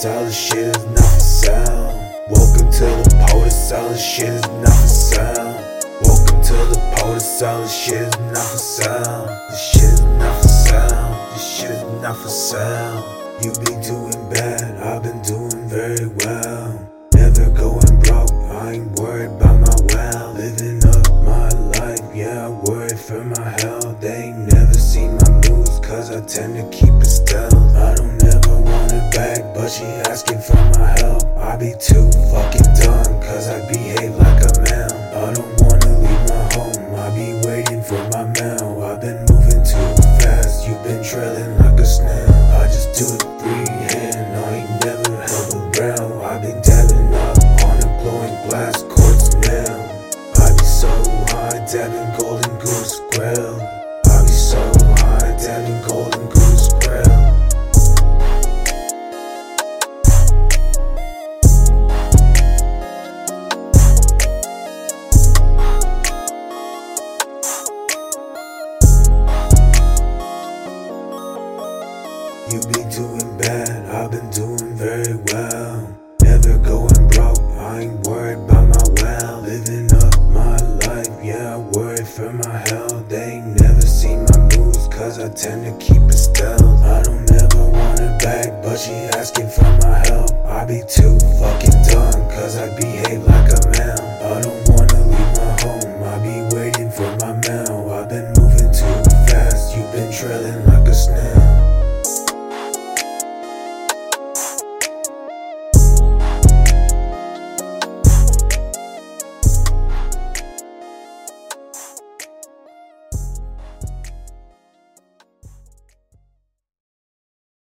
solid shit is not sale. Welcome to the POTUS, solid shit is not sale. Welcome to the POTUS, solid shit is not sale. This shit is not sale. This shit is not for sale. You be doing bad, I've been doing very well. Never going broke, I ain't worried about my well. Living up my life, yeah, I worry for my health. They ain't never seen my moves, cause I tend to keep it stealth. She asking for my help. I be too fucking dumb, cause I behave like a man. I don't wanna leave my home, I be waiting for my mail. I've been moving too fast, you've been trailing like a snail. I just do it freehand, I ain't never held a rail. I be dabbing up on a glowing glass quartz nail. I be so high, dabbing golden goose grill. You be doing bad, I've been doing very well. Never going broke, I ain't worried about my well. Living up my life, yeah, I worry for my health. They ain't never seen my moves, cause I tend to keep it stealth. I don't ever want her back, but she asking for my help. I be too fucking dumb, cause I behave like a man. I don't wanna leave my home, I be waiting for my